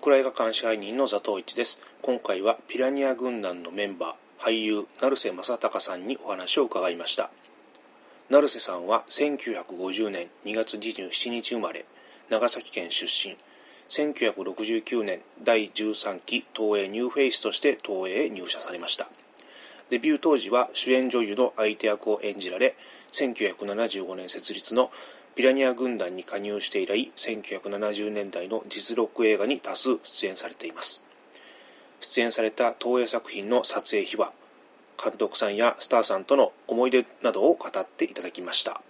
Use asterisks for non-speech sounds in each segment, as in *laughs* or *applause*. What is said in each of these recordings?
ボンクラ映画館支配人の佐藤一です。今回はピラニア軍団のメンバー、俳優、成瀬正孝さんにお話を伺いました。成瀬さんは1950年2月27日生まれ、長崎県出身。1969年第13期東映ニューフェイスとして東映へ入社されました。デビュー当時は主演女優の相手役を演じられ、1975年設立のピラニア軍団に加入して以来、1970年代の実録映画に多数出演されています。出演された東映作品の撮影秘話、監督さんやスターさんとの思い出などを語っていただきました。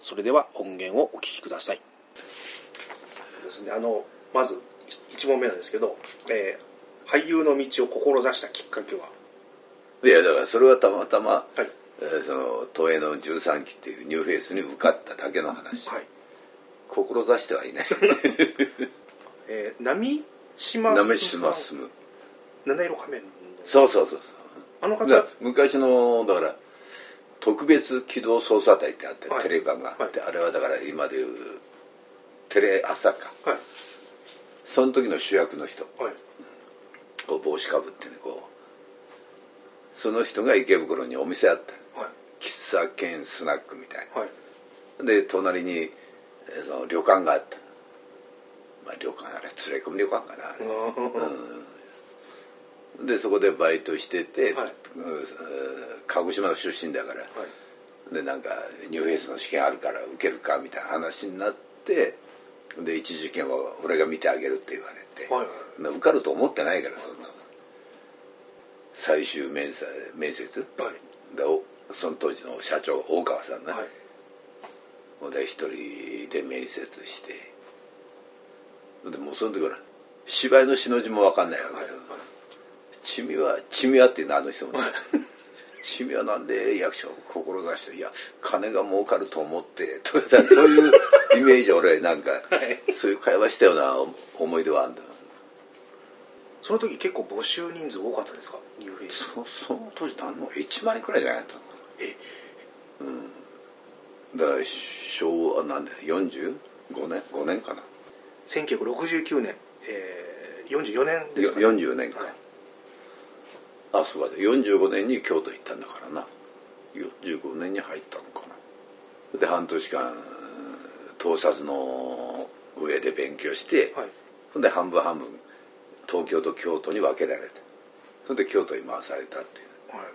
それでは音源をお聞きください。ですね、あの、まず1問目なんですけど、えー俳優の道を志したきっかけは、いやだからそれはたまたま、はい、えーその東映の13期っていうニューフェイスに受かっただけの話、はい。志してはいない。*laughs* えー、波島なめすさん。しますむ。七色仮面の。そうそうそうあの方。昔のだから特別機動捜査隊ってあって、はい。テレビ版があって、あれはだから今でいうテレ朝か。はい。その時の主役の人。はい。こう帽子かぶってねこうその人が池袋にお店あった。はい。喫茶兼スナックみたいな。はい。で隣にえーその旅館があった。まあ旅館あれ連れ込み旅館かな。うん。でそこでバイトしてて、はい。うん鹿児島の出身だから、はい。でなんかニューフェイスの試験あるから受けるかみたいな話になってで一次試験は俺が見てあげるって言われて、はいはい。で受かると思ってないからそんなの最終面接？面接はいその当時の社長大川さんね、はい。で一人で面接して。でもうその時から芝居のしの字も分かんないわけよ、チミはチミはっていうのあの人もね、*laughs* チミはなんで役者を志していや金が儲かると思ってとかさそういうイメージ俺なんか、*laughs* はい。そういう会話したような思い出はあるんだその時結構募集人数多かったですか？ニューフェイス。そその当時何も1万円くらいじゃないとえ。うん。だから昭和なんだよ45年？5年かな。1969年、えー、44年ですか、ね、よ40年か、はい。あそうだ45年に京都行ったんだからな。45年に入ったのかな。で半年間盗撮の上で勉強して、はい。ほんで半分半分東京と京都に分けられてそれで京都に回されたっていう。はい。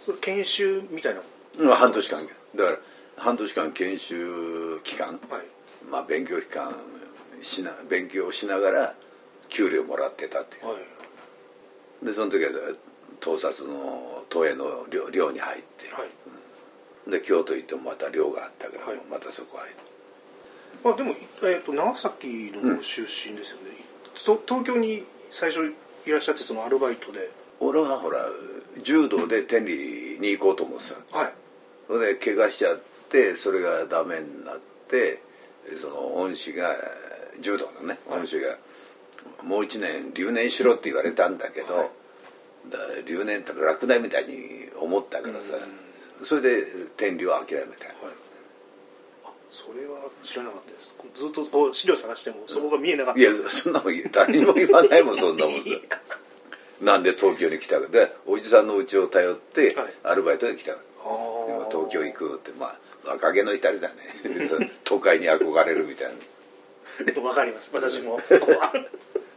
それ研修みたいなまあ半年間。だから半年間研修期間。はい。まあ勉強期間しな勉強しながら給料もらってたっていう。はい。でその時は盗撮の東映の寮寮に入って、はい。で京都行ってもまた寮があったから、はい。またそこ入って。あでも、えー、と長崎のご出身ですよね、と東京に最初いらっしゃってそのアルバイトで。俺はほら柔道で天理に行こうと思ってたはい。それで怪我しちゃってそれがダメになってその恩師が柔道のね恩師がもう一年留年しろって言われたんだけど、はい。だ留年って落第みたいに思ったからさ、それで天理を諦めた。はい。あそれは知らなかったです。ずっとこう資料探してもそこが見えなかった、いやそんなもん誰にも言わないもん *laughs* そんなもんなんで東京に来たか。でおじさんの家を頼ってはい。アルバイトで来たの、あー。今東京行くってまあ若気の至りだね。*laughs* 都会に憧れるみたいな。でも分かります。私も。そこは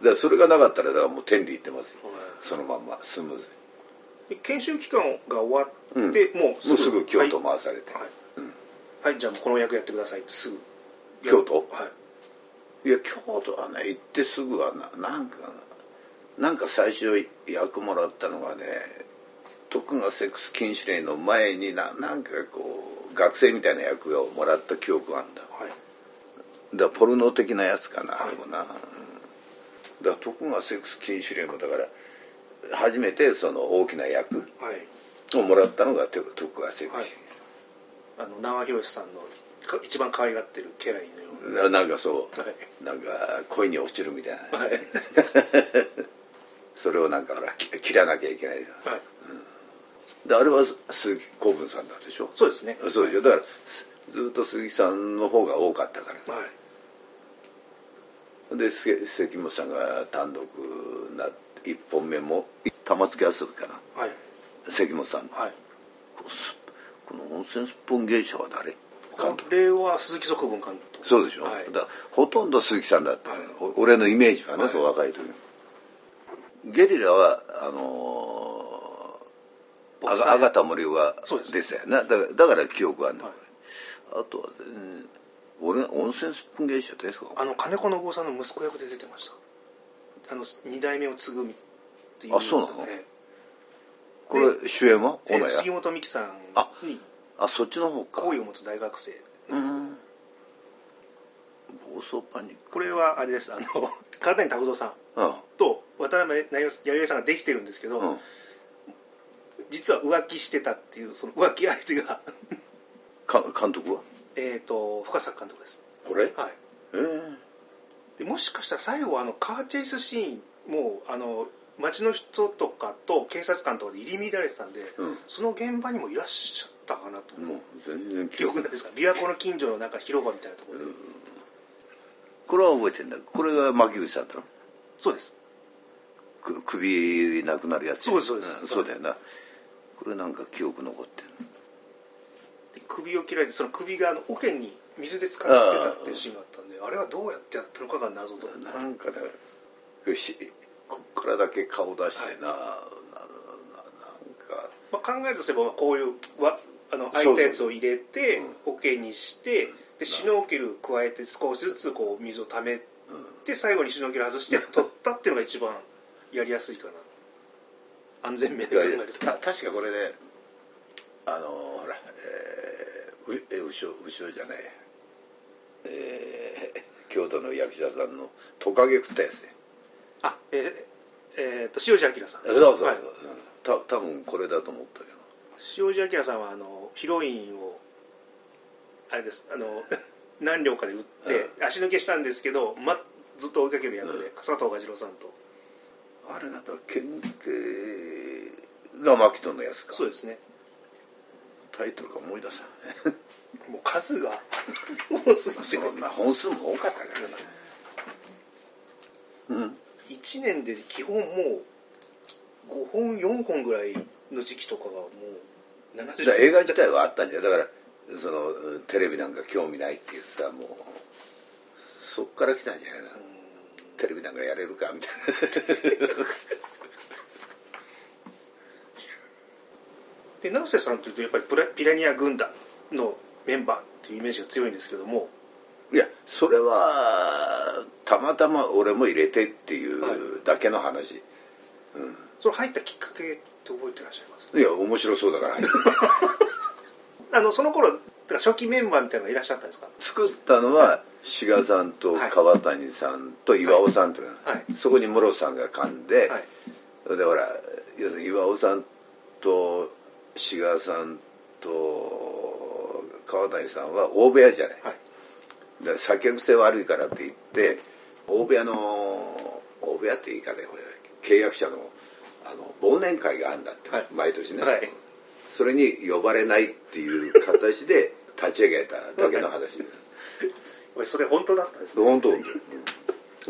だそれがなかったらだからもう天理行ってますよ。はい。そのまんまスムーズで研修期間が終わに、って、うん。もうすぐ。京都回されて、はい、うんはい、じゃあこの役やってください。ってすぐ。京都？はい。いや京都はね行ってすぐはななんかなんか最初役もらったのがね徳川セックス禁止令の前にななんかこう学生みたいな役をもらった記憶があるんだ。はい。だポルノ的なやつかな、はい。あれもな、うんだから徳川セックス禁止令もだから初めてその大きな役はい。をもらったのが徳徳川セックスはいあの長博さんのか一番可愛がってる家来のような。なんかそう、はい。なんか恋に落ちるみたいな、はい。*laughs* それをなんかほらき切らなきゃいけないじゃんはいであれは鈴木公文さんだでしょ？そうですね。そうでしょ？だからすずっと鈴木さんの方が多かったから。はい。でせ関本さんが単独な1本目も玉突き遊びかな。はい。関本さんの、はいこの温泉スッポン芸者は誰？監督これは鈴木則文監督。そうでしょ、はい。だほとんど鈴木さんだった、はい。お俺のイメージはね、はい。そう若い時。ゲリラはあのー、あが阿形森生がそうです。出てたよな。だからだから記憶があるんだ、はい。あとは、うん俺温泉スッポン芸者ですか？あの金子信夫さんの息子役で出てました。あの二代目を継ぐみっていうあそうなの？えこれ主演は？小野杉本美樹さんにあそっちの方か。好意を持つ大学生うん。暴走パニッこれはあれです。あの唐谷拓三さんと渡辺弥生さんができてるんですけど、うん。実は浮気してたっていうその浮気相手が。か監督は？えっと深作監督です。これ？はい。ええでもしかしたら最後はあのカーチェイスシーンもうあの街の人とかと警察官とかで入り乱れてたんで、うん。その現場にもいらっしゃったかなと、もう。全然記憶ないですか。琵琶湖の近所のなんか広場みたいなところ。で、これは覚えてんだ。これが牧口さんだろそうです。く首なくなるやつそうですそうです。ん。そうだよな。これなんか記憶残ってるで首を切られてその首があの桶に水で浸かってたっていうシーンがあったんであれはどうやってやったのかが謎となんかねよしこっからだけ顔出してな、なな。なんか。まあ、考えるとすればこういうわあの空いたやつを入れて桶にしてでシュノーケル加えて少しずつこう水を溜めうん。て最後にシュノーケル外して取ったっていうのが一番やりやすいかな。安全面で考えると。た確かこれであのほらえー、ろ後ろじゃない。えー、京都の役者さんのトカゲ食ったやつであえーえーと塩地明さん。そうそうそう、はい。た多分これだと思ったけど塩地明さんはあのヒロインをあれですあの *laughs* 何両かで撃って、足抜けしたんですけど、ま、ずっと追いかける役で、うん。佐藤蛾次郎さんと。あれなんだ県警がマキトのやつか。そうですね。タイトルが思い出さ *laughs* もう数が。*laughs* 多すぎて。そんな本数も多かったからなうん1年で基本もう5本4本ぐらいの時期とかがもうだから70映画自体はあったんじゃだからそのテレビなんか興味ないっていうさもうそっから来たんじゃないなテレビなんかやれるかみたいな。で成瀬さんというとやっぱりプラピラニア軍団のメンバーっていうイメージが強いんですけどもいやそれはたまたま俺も入れてっていうだけの話、その入ったきっかけって覚えてらっしゃいます？うん、いや面白そうだから入った *laughs* あのその頃初期メンバーみたいなのがいらっしゃったんですか？作ったのは志賀さんと川谷さんと岩尾さんというのは、はい。そこに室さんが噛んで、はい。それでほら要するに岩尾さんと志賀さんと川谷さんは大部屋じゃない、はい酒癖悪いからって言って大部屋の大部屋って言い方でこれ契約者のあの忘年会があるんだって、はい。毎年ね、はい。それに呼ばれないっていう形で *laughs* 立ち上げただけの話これ *laughs* それ本当だったんですね。本当。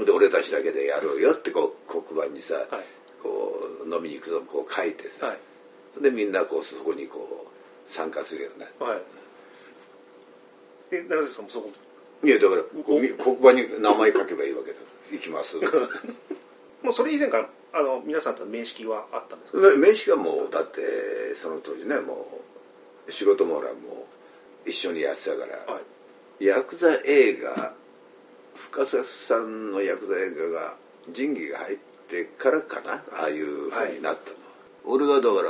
で俺たちだけでやろうよってこう黒板にさ、はい。こう飲みに行くぞこう書いてさ、はい。でみんなこうそこにこう参加するよねはい。で成瀬さんもそこいやだからこ黒板に名前書けばいいわけだ。行きます。*laughs* もうそれ以前からあの皆さんと面識はあったんですか？め名刺がもうだってその当時ねもう仕事もほらもう一緒にやってたから、はい。ヤクザ映画深瀬さんのヤクザ映画が仁義が入ってからかなああいうふうになったの、俺がだか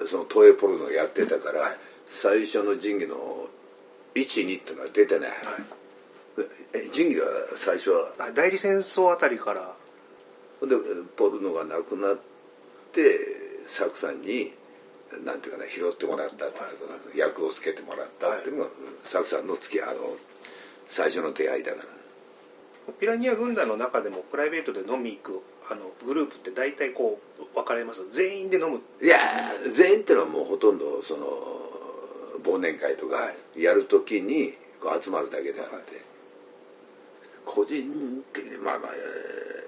らその東映ポルノをやってたから、はい。最初の仁義の12ってのは出てない、仁義は最初は代理戦争あたりからでポルノがなくなってサクさんになんていうかな拾ってもらったってい、役をつけてもらったっていうのが、サクさんの付きあの最初の出会いだからピラニア軍団の中でもプライベートで飲み行くあのグループって大体こう分かれます全員で飲むいや全員ってのはもうほとんどその忘年会とかはいやるときにこう集まるだけであって、個人的にまあまあ、えー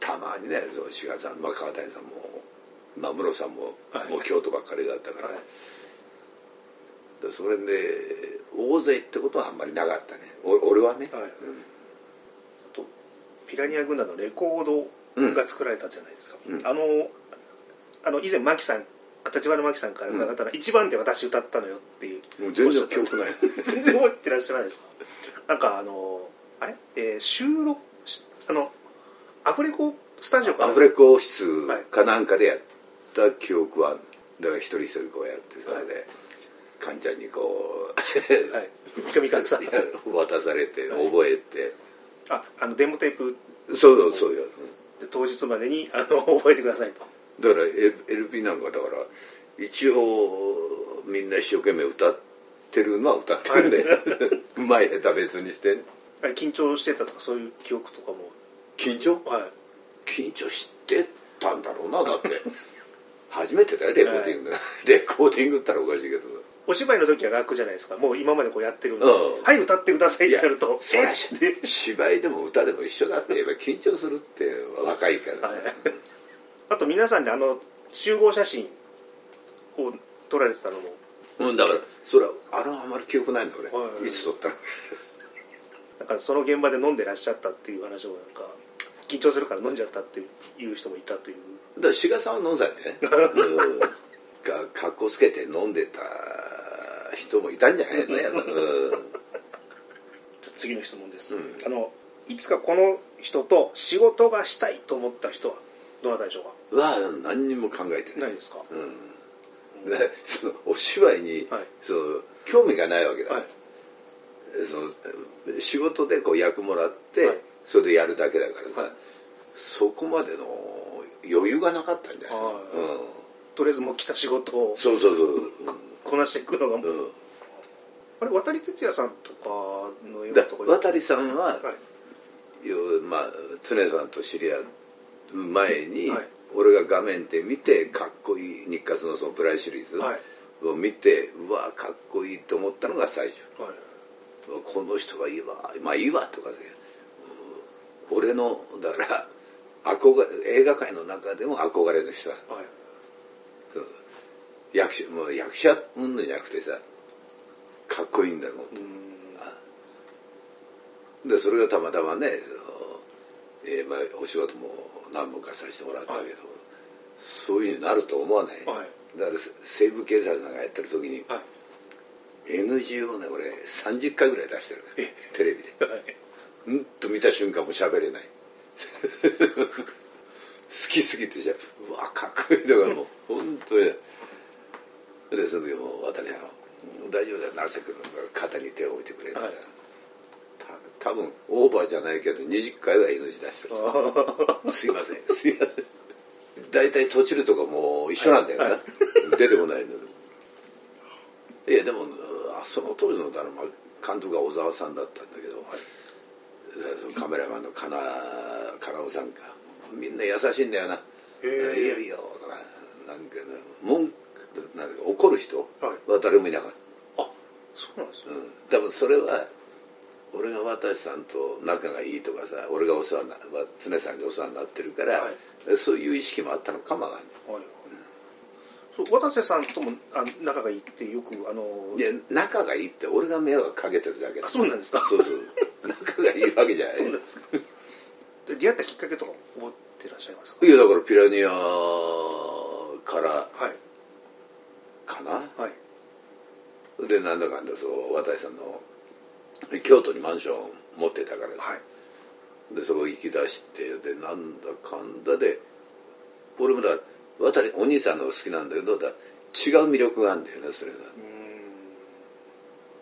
たまにねそう志賀さん、まあ、川谷さんも、まあ、室さんも,、はい。もう京都ばっかりだったから、はい。でそれで大勢ってことはあんまりなかったね。お俺はね、はい。うん。あとピラニア軍団のレコードが作られたじゃないですか、うん。あのあの以前牧さん立花真紀さんから伺ったのは、一番で私歌ったのよっていう。もう全然記憶ない。*laughs* 全然覚えてらっしゃらないですか？なんかあのあれ、えー収録しあのアフレコスタジオかな？アフレコ室はい。かなんかでやった記憶はだから一人一人こうやってそれで、カンちゃんにこう、はい。三上さん。*laughs* 渡されてはい。覚えて、ああのデモテープ。そうそうそうよ。で当日までにあの覚えてくださいとだから LP なんかだから一応みんな一生懸命歌ってるのは歌ってるんで、*laughs* うまい下手別にして緊張してたとかそういう記憶とかも？緊張？はい。緊張してたんだろうなだって。*laughs* 初めてだよレコーディング、*laughs* レコーディングったらおかしいけど。お芝居の時は楽じゃないですか。もう今までこうやってるんで、うん。はい歌ってくださいってやるとそ芝居でも歌でも一緒だって言えば緊張するって若いから、はいあと皆さんであの集合写真を撮られてたのも。うん、だからそれはあれはあんまり記憶ないんだ俺、はい。いつ撮ったの？なんかその現場で飲んでらっしゃったっていう話をなんか緊張するから飲んじゃったっていう人もいたという。だから志賀さんは飲んだんね、うん、が格好つけて飲んでた人もいたんじゃないのやっぱ、*laughs* うん。じゃあ次の質問です、うんあのいつかこの人と仕事がしたいと思った人はどなたでしょうか？は何にも考えてない、ないですか、うん、でそのお芝居に、はい。その興味がないわけだ、はい。その仕事でこう役もらって、はい。それでやるだけだからさ、はい。そこまでの余裕がなかったんじゃない、はい。うん、とりあえずもう来た仕事をそうそうそう、こなしていくのがもう、うん。あれ渡哲也さんとかのようなだところ渡さんは、はい。よまあ常さんと知り合う前に、はい俺が画面で見てかっこいい日活のそのプライシリーズはい。を見て、うわかっこいいと思ったのが最初。はいこの人がいいわ。まあいいわとかで、うん俺のだから憧れ映画界の中でも憧れの人だ。はい。役者もう役者うんぬんじゃなくてさかっこいいんだもん。でそれがたまたまね、えーまあ、お仕事も何本かさせてもらったけど、はいそういうふうになると思わない、はい。だから西部警察なんかやってる時にはい。NG をね俺30回ぐらい出してるえテレビで。はい。うんと見た瞬間も喋れない。*laughs* 好きすぎてじゃうわかっこいいだからもう本当に。でその時もう渡り大丈夫だよ成瀬君が肩に手を置いてくれたら、はい。た多分オーバーじゃないけど20回は NG 出してる。あすいません。すいません。大体閉じるとかも一緒なんだよな、はい。出てこないのいやでもあその当時のだからまあ監督が小沢さんだったんだけど、そのカメラマンの金金尾さんか。みんな優しいんだよな「へえいいよいいよ」とかなんかねなんか怒る人はい。は誰もいなかった、あそうなんですね。うん、多分それは俺が渡さんと仲がいいとかさ俺がお世話にな常さんにお世話になってるから、はい。そういう意識もあったのかもわかんない。はい渡瀬さんともあ仲がいいってよくあのいや仲がいいって俺が迷惑かけてるだけだ。あそうなんですか？そうそう。*laughs* 仲がいいわけじゃない。そうなんですか？で出会ったきっかけとか覚えてらっしゃいますか？いやだからピラニアからはい。かな？はい。でなんだかんだそう渡さんの京都にマンション持ってたからさ、はい。でそこ行き出してでなんだかんだで俺もだ渡りお兄さんの好きなんだけどだ違う魅力があるんだよねそれが。うーん。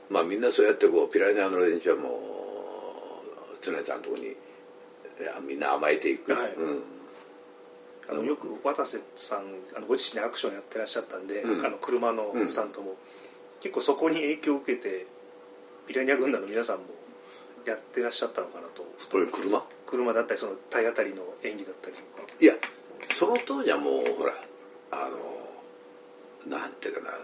まあみんなそうやってこうピラニアの連中はもう常ちゃんのとこにいやみんな甘えていく、はい。うん。あのよく渡瀬さんあのご自身でアクションやってらっしゃったんで、うん。あの車のスタントも、結構そこに影響を受けてピラニア軍団の皆さんもやってらっしゃったのかなと。車？車だったりその体当たりの演技だったり。いやその当時はもうほらあのなんていうかな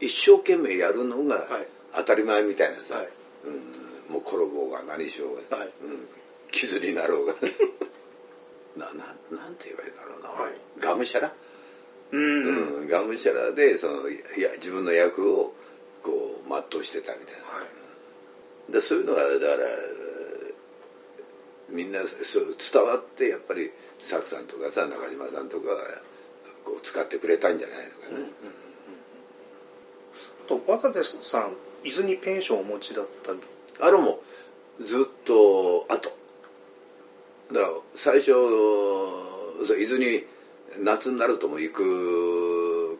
一生懸命やるのがはい。当たり前みたいなさ、はい。うん、もう転ぼうが何しようが、はい。うん、傷になろうが。*laughs* なななんて言えばいいんだろうな、はい。がむしゃら、う。うんん、がむしゃらでそのいや自分の役をこう全うしてたみたいな、はい。でそういうのがだからみんなそう伝わってやっぱりサクさんとかさ中島さんとかこう使ってくれたんじゃないのかな、と、渡部さん、伊豆にペンションをお持ちだったり。あれもずっと後だから最初そう伊豆に夏になるとも行く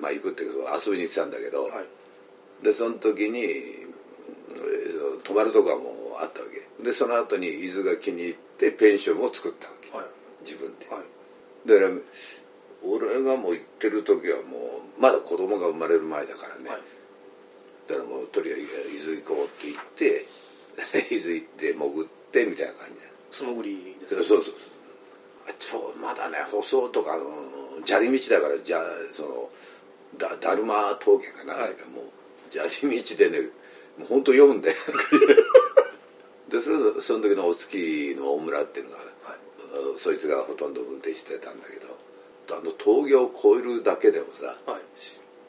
まあ行くっていうか遊びに行ってたんだけど、はい。でその時にえー泊まるとこはもうあったわけ。でその後に伊豆が気に入ってペンションを作ったわけ。はい。自分で、はい。だから俺がもう行ってる時はもうまだ子供が生まれる前だからね、はい。だからもうとりあえず伊豆行こうって言って *laughs* 伊豆行って潜ってみたいな感じ素潜りですでそうそうそう。あちょまだね舗装とかあの砂利道だからじゃあそのだだるま峠かな、はい。もう砂利道でねもう本当読んで *laughs* でそれその時のお月の大村っていうのが、はい。そいつがほとんど運転してたんだけどあの峠を越えるだけでもさはい。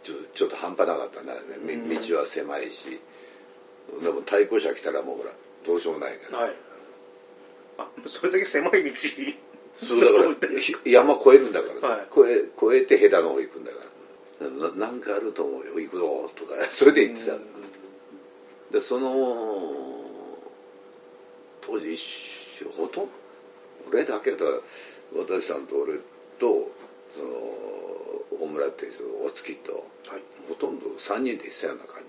ちょちょっと半端なかったんだよね道は狭いしでも対向車来たらもうほらどうしようもないから、はい。あ、それだけ狭い道。そうだからひ山越えるんだから、はい越え越えて下手の方行くんだからななんかあると思うよ行くぞとかそれで言ってた、でその当時ほとんど俺だけだ。渡さんと俺とその大村っていう人お月とはい。ほとんど3人で行ってたような感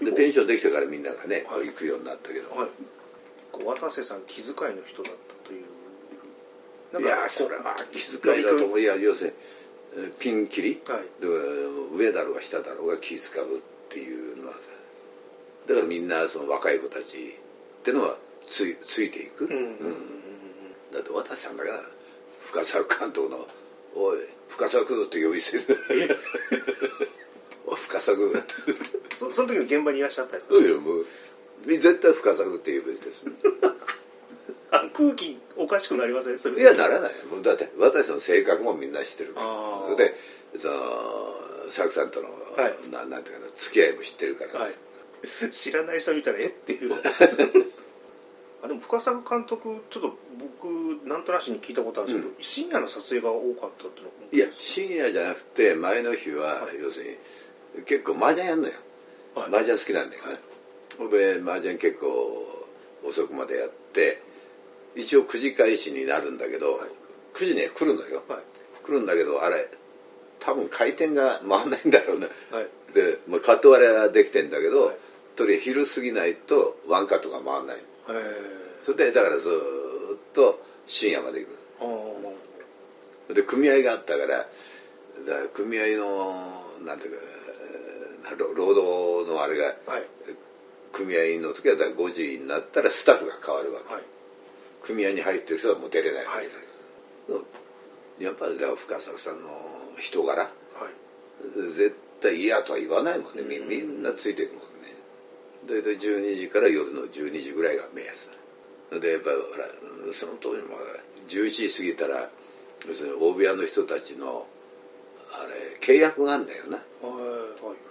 じで。でペンションできてからみんながね、はい。行くようになったけど、はい。渡瀬さん気遣いの人だったという。いやそれは気遣いだと思う。いや要するにえーピン切り、はい。で上だろうが下だろうが気遣うっていうのはさだからみんなその若い子たちってのはついついていく、うん。うん。うんだって渡さんだから深作監督の「おい深作」って呼び捨てるおい深作そその時の現場にいらっしゃったんですかいやもう絶対深作って呼び捨てする。*laughs* あ空気おかしくなりません？それ。いやならないもうだって私の性格もみんな知ってるあー。でその作さんとの、はい。ななんていうかな付き合いも知ってるから、はい。知らない人見たら、えっていう。*laughs* あでも深作監督、ちょっと僕、なんとなしに聞いたことあるんですけど、う深夜の撮影が多かったっていうのいや深夜じゃなくて前の日は、はい要するに結構麻雀やんのよ、はい。麻雀好きなんだよね、で麻雀結構遅くまでやって一応9時開始になるんだけど、はい。9時には来るのよ。はい。来るんだけどあれ多分回転が回んないんだろうね。はい。で、まあ、カット割れはできてんだけど、はいとりあえず昼過ぎないとワンカットが回んないへそれでだからずーっと深夜まで行くで組合があったからだから組合のなんていうかえー労労働のあれがーはい。組合員の時はだから5時になったらスタッフが変わるわけ、はい。組合に入ってる人はもう出れないわけ、はい。やっぱりだから深作さんの人柄はい。絶対嫌とは言わないもんねみみんなついていくもんね大体12時から夜の12時ぐらいが目安だでやっぱりほらその当時も11時過ぎたら要するに大部屋の人たちのあれ契約があるんだよなは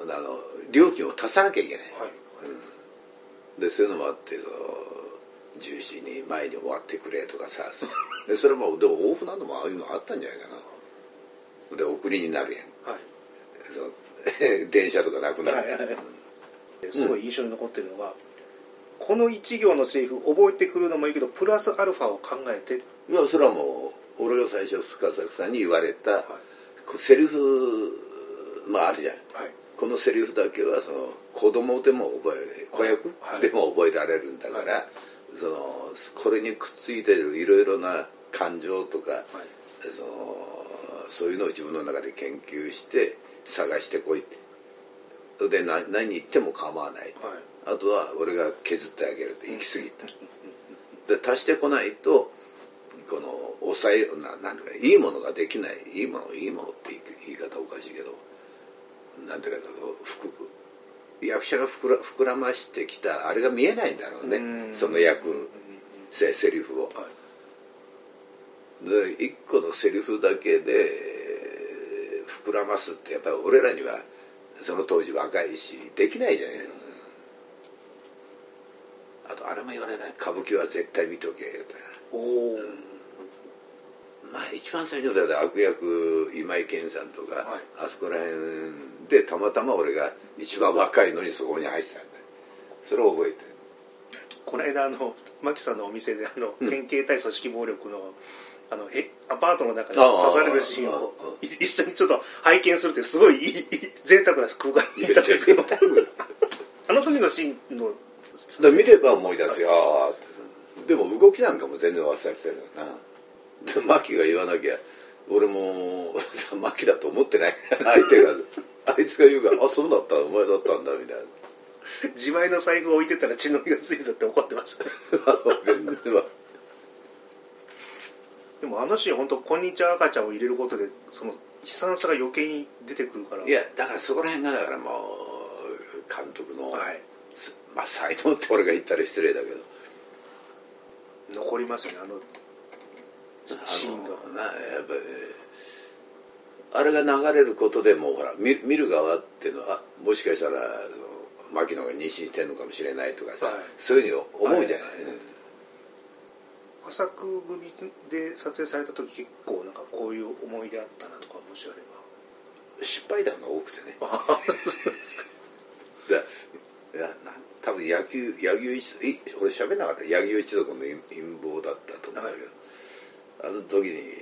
い。はい。あの料金を足さなきゃいけない、はい。でそういうのもあってその10時に前に終わってくれとかさ *laughs* でそれもでも大船のもああいうのあったんじゃないかなで送りになるやんはい。*laughs* 電車とかなくなる、はいはいすごい印象に残ってるのが、この一行のセリフ覚えてくるのもいいけど、プラスアルファを考えて、いやそれはもう俺が最初深作さんに言われた、はい。セリフまああるじゃんはい。このセリフだけはその子供でも覚え子役はいでも覚えられるんだから、そのこれにくっついてるいろいろな感情とか、はい。そのそういうのを自分の中で研究して探してこいってでな何言っても構わない。はい。あとは俺が削ってあげるって行き過ぎた。で足してこないとこの抑えななんていうかいいものができない。いいものいいものって言い方おかしいけどなんていうかこうふく。役者が膨ら膨らましてきたあれが見えないんだろうね。うん。その役せセリフを。はい。で一個のセリフだけで膨らますってやっぱり俺らにはその当時若いしできないじゃないあとあれも言われない。歌舞伎は絶対見とけおお、まあ一番最初だって悪役今井健さんとか、はい。あそこら辺でたまたま俺が一番若いのにそこに入ってたんだ。よそれを覚えてる。この間あの牧さんのお店であの、うん。県警対組織暴力のあのへアパートの中で刺されるシーンを一緒にちょっと拝見するってすごいい贅沢な空間にいたんですけどあの時のシーンの見れば思い出すよ、でも動きなんかも全然忘れてるよな。でマキが言わなきゃ俺も *laughs* マキだと思ってない。相手が。あいつが言うから「あそうだったお前だったんだ」みたいな。自前の財布を置いてたら血のりがついたって怒ってました。*laughs* 全然わでもあのシーン本当こんにちは赤ちゃんを入れることでその悲惨さが余計に出てくるから。いやだからそこら辺がだからもう監督の、はい。まあ才能って俺が言ったら失礼だけど。残りますよねあのシーンが。なやっぱりあれが流れることでもうほら見見る側っていうのはもしかしたら牧野が妊娠してんのかもしれないとかさ、はい。そういうふうに思うじゃない、はい浅く組で撮影された時結構なんかこういう思い出あったなとかもしあれ失敗談が多くてね。ば *laughs* だいやな多分野球野球一族い俺喋んなかった。野球一族の陰陰謀だったと思うんだけど、あの時に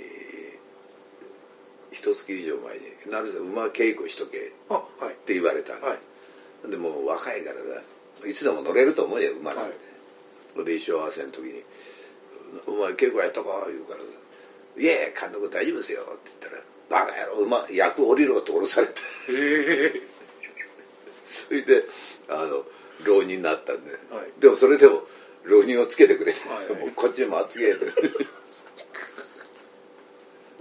一月以上前に「なるせ馬稽古しとけ」って言われたの、はい。でもう若いからさいつでも乗れると思うよ馬なんて、はい。で衣装合わせの時に「お前稽古やったか?」言うから「いやいや監督大丈夫ですよ」って言ったら「バカ野郎馬役降りろ」って降ろされて。*laughs* それであの浪人になったんで、はい。でもそれでも浪人をつけてくれて、はいはい。もうこっちに回ってけって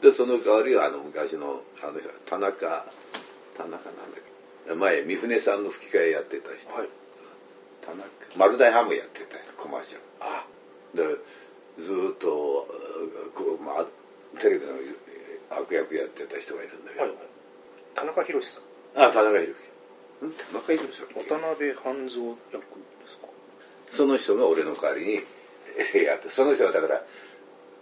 でその代わりはあの昔のあの人田中田中なんだっけ？前三船さんの吹き替えやってた人、はい。田中丸大ハムやってたよコマーシャル。あ。でずーっとこう、まあ、テレビの悪役やってた人がいるんだけど、はいはい。田中宏さん。あ田中裕樹ん？田中裕樹さん渡辺半蔵役ですか？その人が俺の代わりにやってその人はだから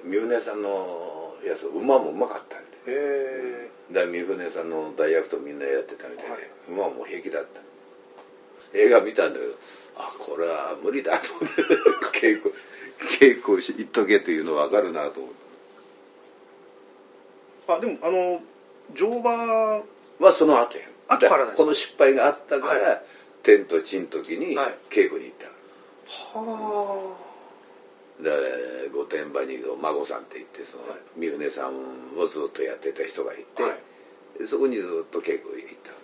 三船さんのやつ馬もうまかったんで。へえだから三船さんの大役とみんなやってたみたいで、はい。馬も平気だった映画見たんだけどあこれは無理だと思って稽古稽古し行っとけというの分かるなと思って。あでもあの乗馬まあその後や後からですこの失敗があったから、は天と地の時にはい。稽古に行った、はで御殿場に孫さんって言ってその、はい。三船さんをずっとやってた人がいて、はい。でそこにずっと稽古に行った。あ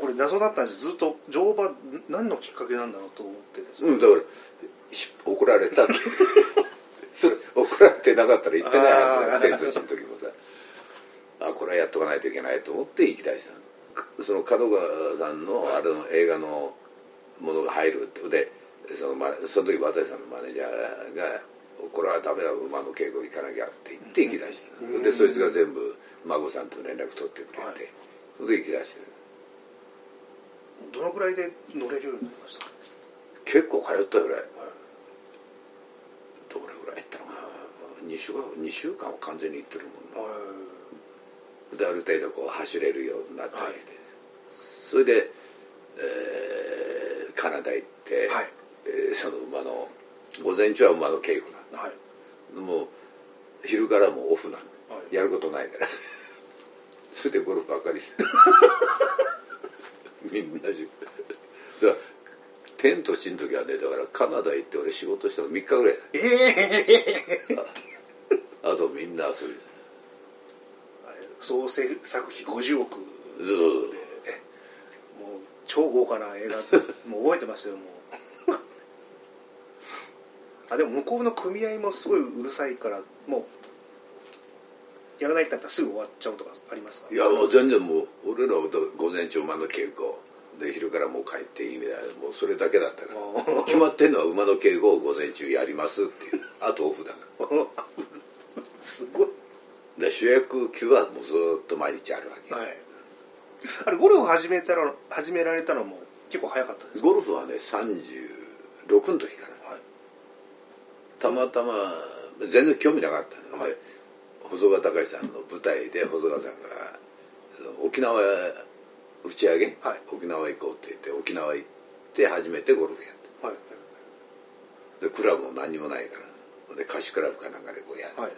これ謎だったんですよ。ずっと乗馬何のきっかけなんだろうと思ってですね、うんだからし怒られた。っ *laughs* てそれ怒られてなかったら言ってないはずだ天と地の時もさ。あこれはやっとかないといけないと思って行き出したのその角川さんのあれの映画のものが入るってでその,、ま、その時渡さんのマネージャーが「これはダメだ馬の稽古行かなきゃ」って言って行き出した。うん。でそいつが全部孫さんと連絡取ってくれて、はい。それで行き出してどのぐらいで乗れるようになりました？結構通ったよ俺どれぐらい行ったのかな。2週間2週間は完全に行ってるもんなである程度こう走れるようになってはい。それで、えーカナダ行って、はい。えーその馬の午前中は馬の稽古なんだ。はい。もう昼からもうオフなんだ、はい。やることないから。*laughs* それでゴルフばっかりして *laughs* みんなじだから天と地の時はねだからカナダ行って俺仕事したの3日ぐらいだええあとみんな遊び総制作費50億ずっともう超豪華な映画もう覚えてますよもう。*laughs* あでも向こうの組合もすごいうるさいからもうやらないってなったらすぐ終わっちゃうとかありますか？いやもう全然もう俺らは午前中馬の稽古で昼からもう帰っていいみたいなもうそれだけだったから。決まってんのは馬の稽古を午前中やりますっていう。あとオフだからすごい。で主役級はもうずっと毎日あるわけ、はい。あれ、ゴルフ始めたら、始められたのも結構早かったですか？ゴルフはね36の時から。はい。たまたま全然興味なかったので、はい細川隆さんの舞台で細川さんが沖縄打ち上げ、はい沖縄行こうって言って沖縄行って初めてゴルフやっはい。たでクラブも何にもないからで貸しクラブかなんかでこうやって、はい。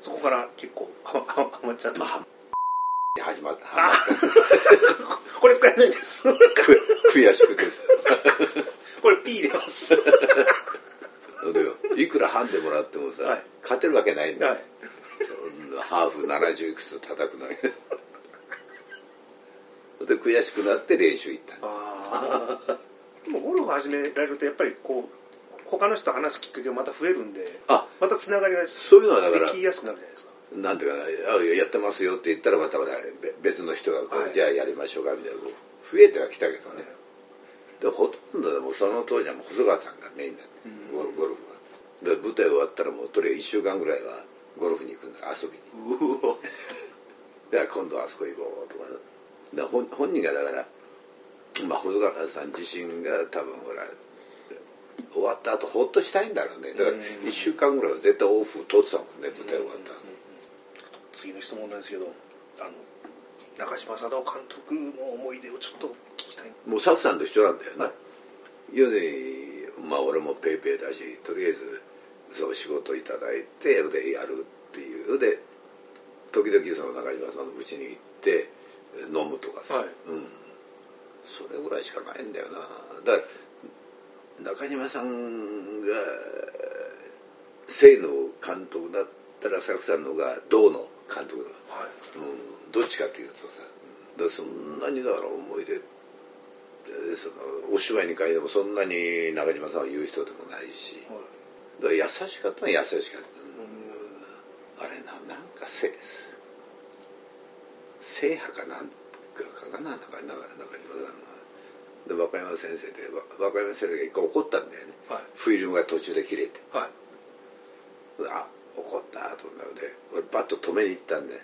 そこから結構はははまっちゃった。まあ始まったあこれ使えないです。く悔しくてさこれ P 入れます。*laughs* でいくらハンデもらってもさ、はい勝てるわけないんだよ、はい。ハーフ70いくつ叩くのに。*laughs* で悔しくなって練習行った。のああ。でもゴルフ始められるとやっぱりこう、他の人と話すきっかけがまた増えるんで、あまたつながりがそういうのはだからできやすくなるじゃないですか。なんていうかなあやってますよって言ったらまたまたべ別の人がこう、はいじゃあやりましょうかみたいな増えてはきたけどね、でほとんどでもその当時はもう細川さんがメインだった、うん。ゴルゴルフは。で舞台終わったらもうとりあえず1週間ぐらいはゴルフに行くんだ遊びに。うお。で今度はあそこ行こうとか。だから本本人がだから、まあ、細川さん自身が多分ほら終わった後ほっとしたいんだろうね。だからうん。1週間ぐらいは絶対オフ取ってたもんね舞台終わった後。次の質問なんですけど、あの、中島貞夫監督の思い出をちょっと聞きたい。もうサフさんと一緒なんだよな、はい要するにまあ俺もペイペイだしとりあえずそう仕事いただいてでやるっていう。で時々その中島さんの家に行って飲むとかさ、はい。うん、それぐらいしかないんだよな。だから中島さんが正の監督だったらサフさんの方が銅の監督だ。はい。うん、どっちかっていうとさ、そんなにだから思い出えーそのお芝居に関してもそんなに中島さんは言う人でもないし。だから優しかったのは優しかった、うんあれななんかせ正派かなんかかななんか中中島さんがで和歌山先生でわ和歌山先生が一回怒ったんだよねはい。フィルムが途中で切れてはい。あ怒ったと思うので俺バッと止めに行ったんで、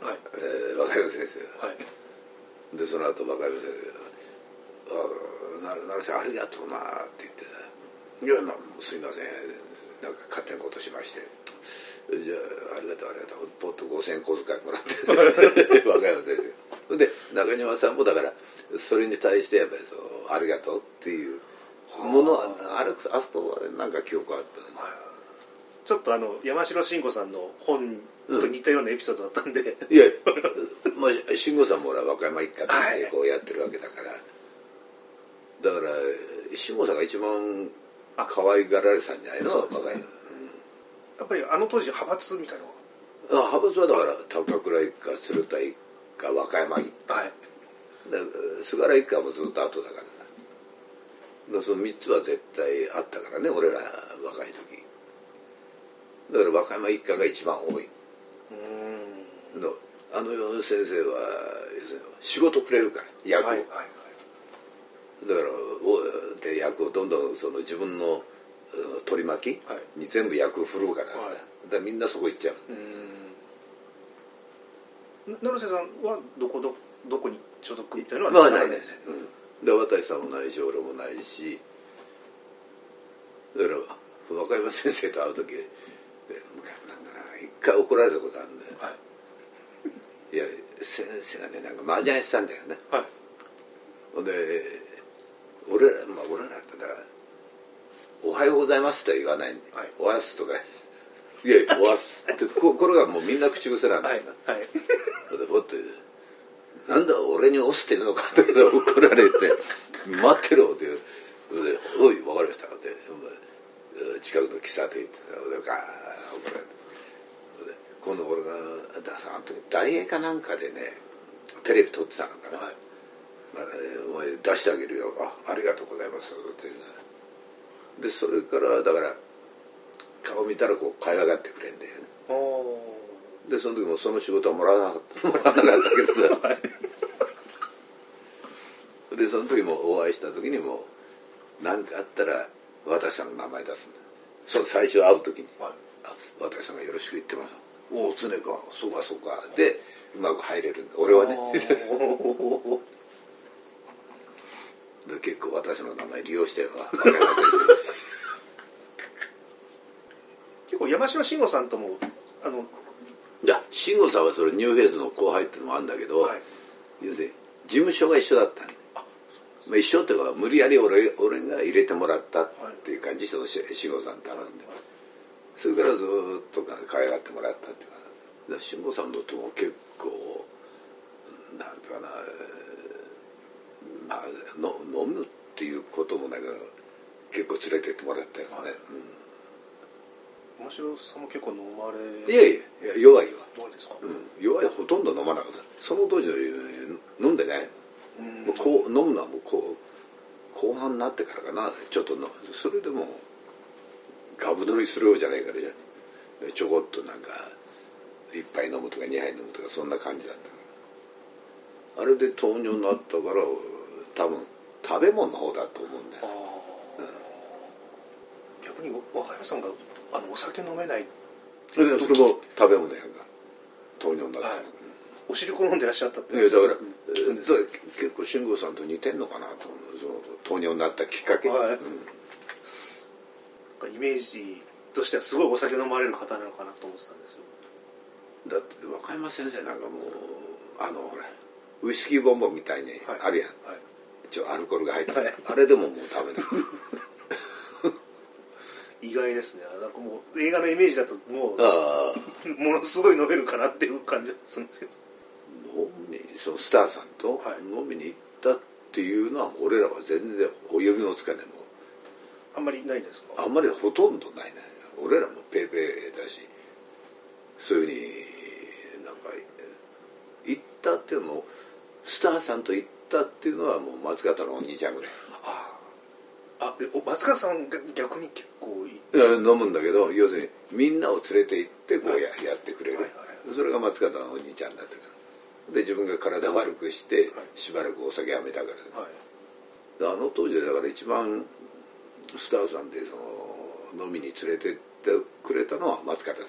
はい。えー和歌山先生がはい。でその後若い先生が「あな成瀬ありがとうな」って言ってさ「いやなすいません。なんか勝手なことしまして」じゃあありがとうありがとう。ポッと5000円小遣いもらって。若山先生で中島さんもだからそれに対してやっぱりそう「ありがとう」っていうものはあれあそこはなんか記憶あったねちょっとあの、山城慎吾さんの本と似たようなエピソードだったんで、いや、まあ、慎吾さんもほら和歌山一家としはい。てこうやってるわけだから、だから慎吾さんが一番可愛がられてたんじゃないのそうですねやっぱりあの当時派閥みたいなのうんあ派閥はだから高倉一家鶴田一家和歌山一がはい。菅原一家もずっと後だからその3つは絶対あったからね俺ら若い時だから和歌山一家が一番多いうーん。のあの先生は仕事くれるから役を、はい。はい。だからおで役をどんどんその自分のうん取り巻きはい。に全部役を振るからさ、はい。だからみんなそこ行っちゃう。成瀬さんはどこど、どこに所属みたいなのまあはないです、うん、で渡さんもないし俺もないしだから和歌山先生と会う時で昔なんだな一回怒られたことあるんだよ。はい。いや先生がねなんか麻雀したんだよね。はい。ほんで俺らまあ俺らだった。ら「おはようございます」とは言わない。んで「はい。おはす」とか「いやいやおはす」ってここれがもうみんな口癖なんだ。よはい。はい。でほって「なんだ俺に押してるのか」って怒られて「*laughs* 待ってろ」って言う。ほんで「おい分かりました」って近くの喫茶店行ってほんでガーッ怒られて。今度俺がださあの時大映かなんかでねテレビ撮ってたのかな、はい。出してあげるよ。あありがとうございます。ってでそれからだから顔見たらこう会話がってくれんだよね。でその時もその仕事はもらわなかった。もらわなかったけどさ。*laughs* でその時もお会いした時にも何かあったら私さんの名前出すんだ。その最初会う時に。はい。あ私さんがよろしく言ってます。おお常か。そうかそうか。でうまく入れるんだ。俺はね結構私の名前利用してるわわかりませんけど結構山城慎吾さんともあのいや慎吾さんはそれニューフェイズの後輩っていうのもあるんだけど、はい。要するに事務所が一緒だったんだまあ、一緒っていうか無理やり俺俺が入れてもらったっていう感じで慎吾さんってあるんで。それからずーっと可愛がってもらったっていうか。慎吾さんのとも結構なんていうかなまあの飲むっていうこともないけど結構連れてってもらったよね、はい山城さんも結構飲まれうん、いやいや弱いわ、どうですか、うん、弱いほとんど飲まなかった。その当時の飲んでない。うん。もうこう飲むのはもうこう後半になってからかな。ちょっとのそれでもガブ飲みするようじゃないからじゃ。んちょこっとなんか一杯飲むとか二杯飲むとかそんな感じだったから。あれで糖尿になったから多分食べ物の方だと思うんだあよー。逆に若山さんがあのお酒飲めないそれでそれも食べ物やんか。糖尿になったら、はい。お汁粉飲んでらっしゃったって。いやだから、うん。結構慎吾さんと似てんのかなと思う。糖尿になったきっかけ、はい。うん。イメージとしてはすごいお酒飲まれる方なのかなと思ってたんですよ。だって若山先生なんかもうあのほらウイスキーボンボンみたいにはい。あるやん、はいちょアルコールが入ってる、はい。あれでももうダメだ意外ですね。なんかもう映画のイメージだともうああ。ものすごい飲めるかなっていう感じがするんですけど。飲みにそのスターさんとはい。飲みに行ったっていうのは俺らは全然お呼びのつかねもあんまりないですか？あんまりほとんどないね。俺らもペーペーだしそういうふうになんか行ったっていうのもスターさんと行ったっていうのはもう松方のお兄ちゃんぐらい。ああ松川さんが逆に結構いい。や飲むんだけど要するにみんなを連れて行ってこうや,、やってくれる、それが松方のお兄ちゃんだったから。で自分が体悪くしてはい。しばらくお酒やめたから、はい。であの当時でだから一番スターさんでその飲みに連れてってくれたのは松方さ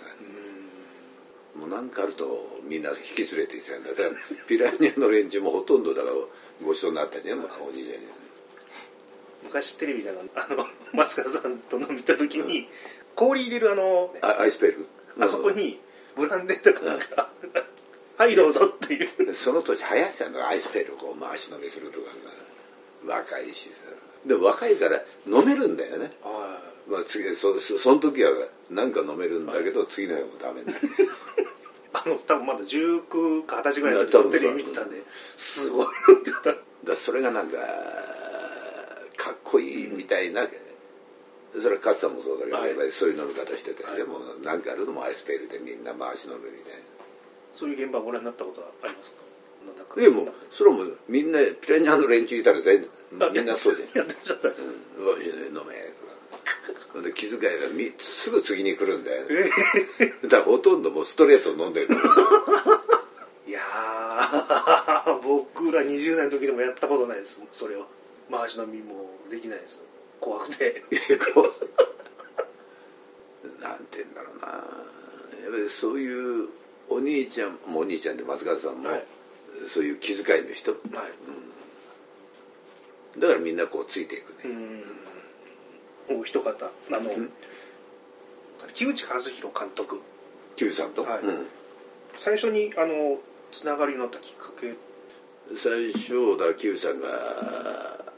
ん。もう何かあるとみんな引き連れて行ってたんだ。だからピラニアの連中もほとんどだからごちそうになったんじゃん、お兄ちゃんに。昔テレビであの松川さんと飲みた時に氷入れるあのあアイスペル。あそこにブランデーとかなんかはいどうぞっていう。その当時流行ってたんだアイスペルをこう回し飲みするとかさ若いしさ。でも若いから飲めるんだよね。はまあ次そそその時はなんか飲めるんだけど、次の日はもうダメになるあの多分まだ19か20歳ぐらいの時多分テレビ見てたんですごい。*laughs* だそれがなんかかっこいいみたいな、それはカスタもそうだけど、はい。やっぱりそういう飲み方してて、はい。でもなんかあるのもアイスペルでみんな回し飲むみたいそういう現場をご覧になったことはありますか？いやもうそれはもうみんなピラニアの連中いたら全部あみんなそうじゃん。*laughs* やってらっしゃったんです、うん、飲め気遣いがみすぐ次に来るんだよ、えだからほとんどもうストレート飲んでるからいやー *laughs* 僕ら20代の時でもやったことないです。それは。回し飲みもできないです。怖くて。*laughs* なんて言うんだろうな。やっぱりそういうお兄ちゃんもお兄ちゃんで松方さんも、はい。そういう気遣いの人、はい。だからみんなこうついていくね、うんもう一方あのん。木内和弘監督。Q さんと、はい。うん。最初にあのつながりになったきっかけ。最初だ Q さんが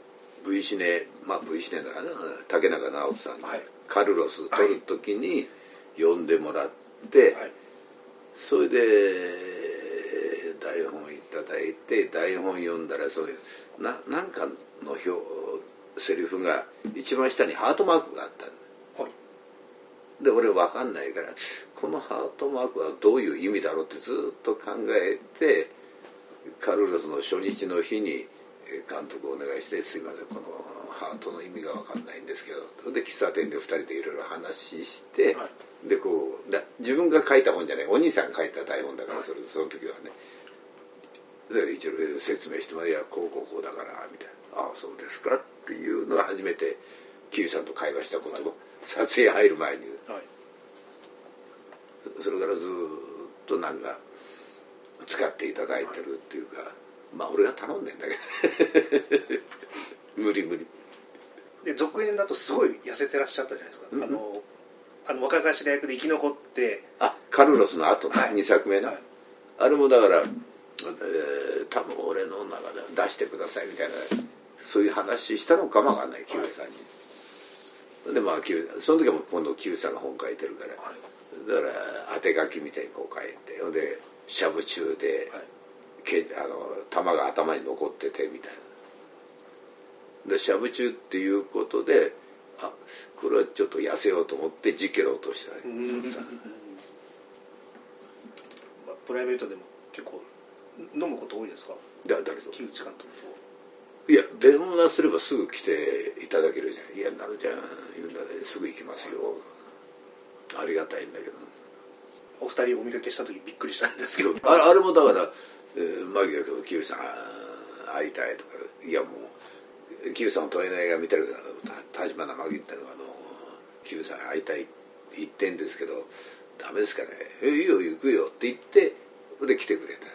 V シネまあ V シネだからな。竹中直人さん。に、はい。カルロス撮る時に呼んでもらって、はい。それで台本いただいて台本読んだらそういうななんかの表セリフが一番下にハートマークがあったの。はいで俺分かんないからこのハートマークはどういう意味だろうってずっと考えてカルロスの初日の日にえー監督をお願いして「すいませんこのハートの意味が分かんないんですけど」で喫茶店で2人でいろいろ話して、はでこうだ自分が書いた本じゃないお兄さんが書いた台本だからそれその時はね。で一応説明してもらいやこうこうこうだからみたいな。ああそうですかっていうのが初めてキウさんと会話したこと。を、撮影入る前に。はい。それからずーっとなんか使っていただいてるっていうか、まあ俺が頼んでんだけど。*laughs* 無理無理。で続編だとすごい痩せてらっしゃったじゃないですか、うんあのあの若頭役で生き残って。あカルロスの後ね、はい。2作目な、はい。あれもだから、えー多分俺の中で出してくださいみたいなそういう話したのかもわかんないキウさんに、でまあその時はもう今度キウさんが本書いてるから、だから当て書きみたいにこう書いて。ほんでしゃぶ中で、はい。けあの弾が頭に残っててみたいな。でしゃぶ中っていうことであこれはちょっと痩せようと思って10キロ落とした。*laughs* ねプライベートでも結構飲むこと多いですか？だ誰と？木内監督いや電話すればすぐ来ていただけるじゃん。いやなるじゃん言うんだですぐ行きますよ。ありがたいんだけど。とお二人お見かけした時びっくりしたんですけど。*laughs* あれあれもだから、えー、マギが「キウさん会いたい」とか「いやもうキウさんの問いの映画見てるからた立花マギってのはあのキウさん会いたいって言ってんですけどダメですかね「えいいよ行くよ」って言ってで来てくれた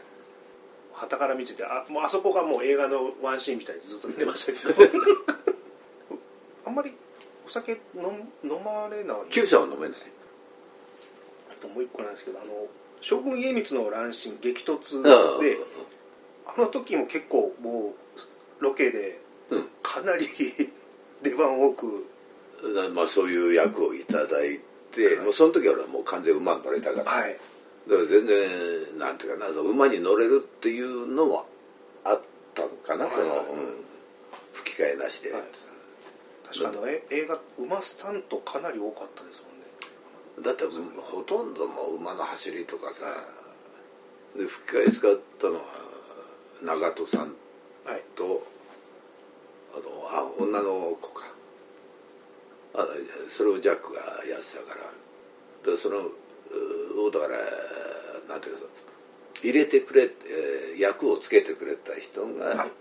旗から見ててあもうあそこがもう映画のワンシーンみたいにずっと見てましたけど。*laughs* あんまりお酒飲む飲まれない？キウさんは飲めない。あともう一個なんですけどあの将軍家光の乱心激突あであの時も結構もうロケでうん。かなり *laughs* 出番多く。なまあそういう役をいただいて、もうその時は俺はもう完全馬に乗れたから、はいだから全然なんていうかな馬に乗れるっていうのもあったのかな、はいその、うん、吹き替えなしで、はい。確かに映画馬スタントかなり多かったですもんね。だってほとんどもう馬の走りとかさで吹き替え使ったのは長門さんはい。とあとあ女の子か。あそれをジャックがやってたから。でそのうだからなんていうか入れてくれえー役をつけてくれた人が、はい。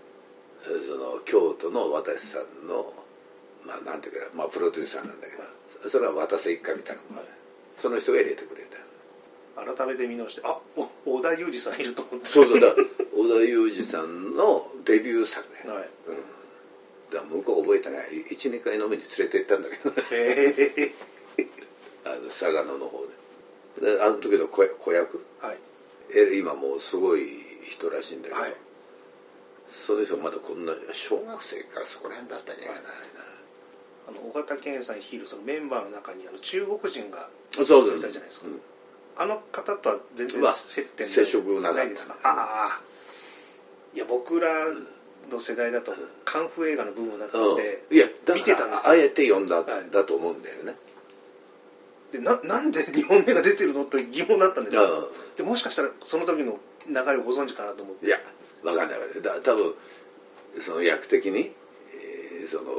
えーその京都の私さんのまあなんていうかまあプロデューサーなんだけどそれは渡瀬一家みたいなもんねその人が入れてくれた。改めて見直してあお織田裕二さんいると思ってそうそうだ織田裕二さんのデビュー作ね、はい。うん、だから向こう覚えてない。12回飲みに連れて行ったんだけどへえ *laughs* あの佐賀野の方あの時の子子役？はい。え今もうすごい人らしいんだけど、はい。その人まだこんな小学生かそこら辺だったんじゃないかな、あの尾形健さん率いるそのメンバーの中にあの中国人がいたじゃないですか。うんあの方とは全然まあ接点接触なかった。ないですか？ああ。いや僕らの世代だとカンフー映画のブームだったんで、うん、いやだ見てたんですよ。あえて呼んだ、はい。だと思うんだよねでななんで2本目が出てるのって疑問だったんですよあでもしかしたらその時の流れをご存知かなと思って。いやわかんないわ。けだ多分その役的に、えーその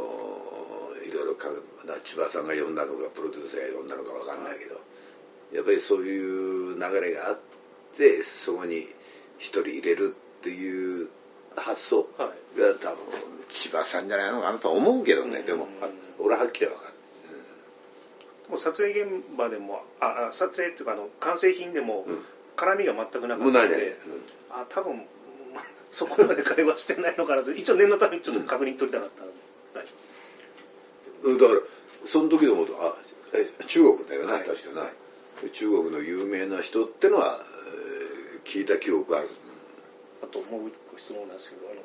いろいろかだ千葉さんが呼んだのかプロデューサーが呼んだのかわかんないけど、やっぱりそういう流れがあってそこに一人入れるっていう発想はが多分千葉さんじゃないのかなと思うけどね、うん。でもあ俺ははっきりわかんないもう撮影現場でもああ撮影っていうかあの完成品でもうん。絡みが全くなかもうないねったので、あ多分そこまで会話してないのかなと。一応念のためにちょっと確認取りたかった、はいうん、だからその時のことあえ中国だよな、はい。確かな、はい中国の有名な人ってのは、えー聞いた記憶がある。あともう一個質問なんですけどあの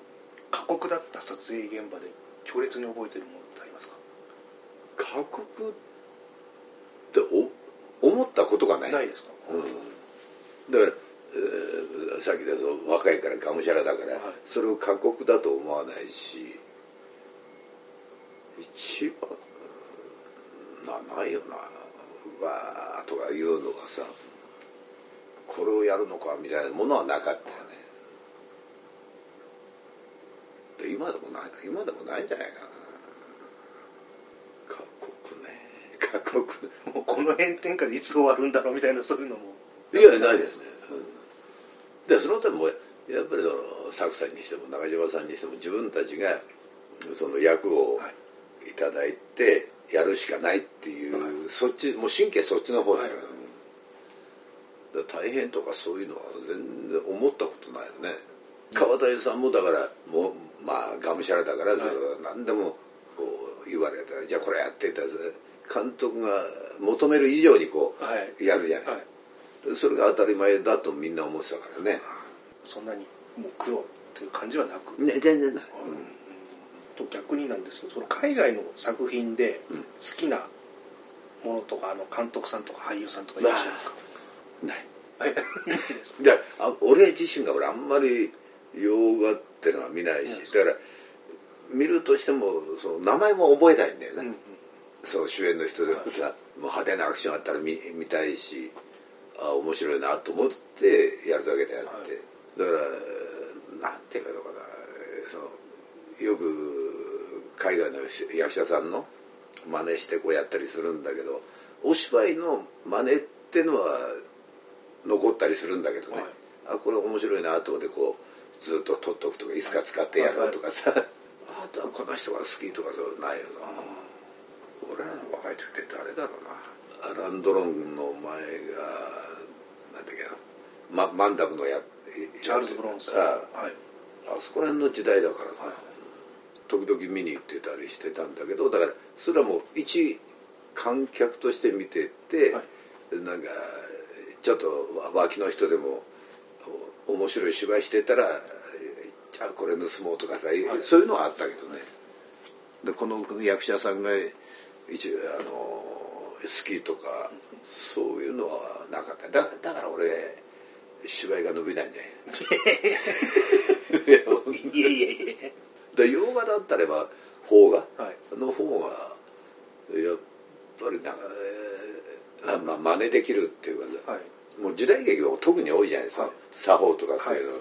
過酷だった撮影現場で強烈に覚えてるものってありますか？過酷ってお思ったことがない。ないですか、うん、だから、えーさっきでその若いからがむしゃらだから、はい。それを過酷だと思わないし。一番なないよな。うわーとかいうのがさこれをやるのかみたいなものはなかったよね。で今でもない今でもないんじゃないかな過酷ね過酷もうこの炎天下でいつ終わるんだろうみたいなそういうのも。いや、ないですね。うん、で、その点も、やっぱりその、作さんにしても、中島さんにしても、自分たちがその役をはい。いただいてやるしかないっていう、そっちもう神経そっちの方だから,、だから大変とかそういうのは全然思ったことないよね、川谷さんもだからもうまあがむしゃらだから、は何でもこう言われたらじゃあこれやってって監督が求める以上にこう、はい。やるじゃない、はい。それが当たり前だとみんな思ってたからね。そんなにもう苦労という感じはなく、ね全然ない、と逆になんですけどその海外の作品でうん。好きなものとかあの監督さんとか俳優さんとかいらっしゃいますか？うんない。はいないですか？*laughs* であ俺自身が俺あんまり洋画ってのは見ないしうんだから見るとしてもその名前も覚えないんだよね、うんうんそう主演の人でもさ、もう派手なアクションあったら見見たいしあ面白いなと思ってやるだけであって、だからなんていうのかな。そのよく海外の役者さんの真似してこうやったりするんだけどお芝居の真似ってのは残ったりするんだけどね、はい。あこれ面白いなと思ってこうずっと撮っとくとかいつか使ってやろうとかさ、あとはこの人が好きとかそうないよな、俺らの若い時って誰だろうな。アラン・ドロンの前がなんだっけな、ま、マンダムのやチャールズ・ブロンスあはい。あそこら辺の時代だからな、時々見に行ってたりしてたんだけどだからそれはもう一観客として見てて、はい。なんかちょっと脇の人でもお面白い芝居してたらじゃあこれ盗もうとかさ、そういうのはあったけどね。でこの役者さんが一あの好きとかそういうのはなかった。だだから俺芝居が伸びないんだよいやいやいや。で洋画だったらば邦画はい。の方がやっぱりなんか、えーあまあ、真似できるっていうかさ、はい。もう時代劇は特に多いじゃないですか、はい。作法とかそういうのも、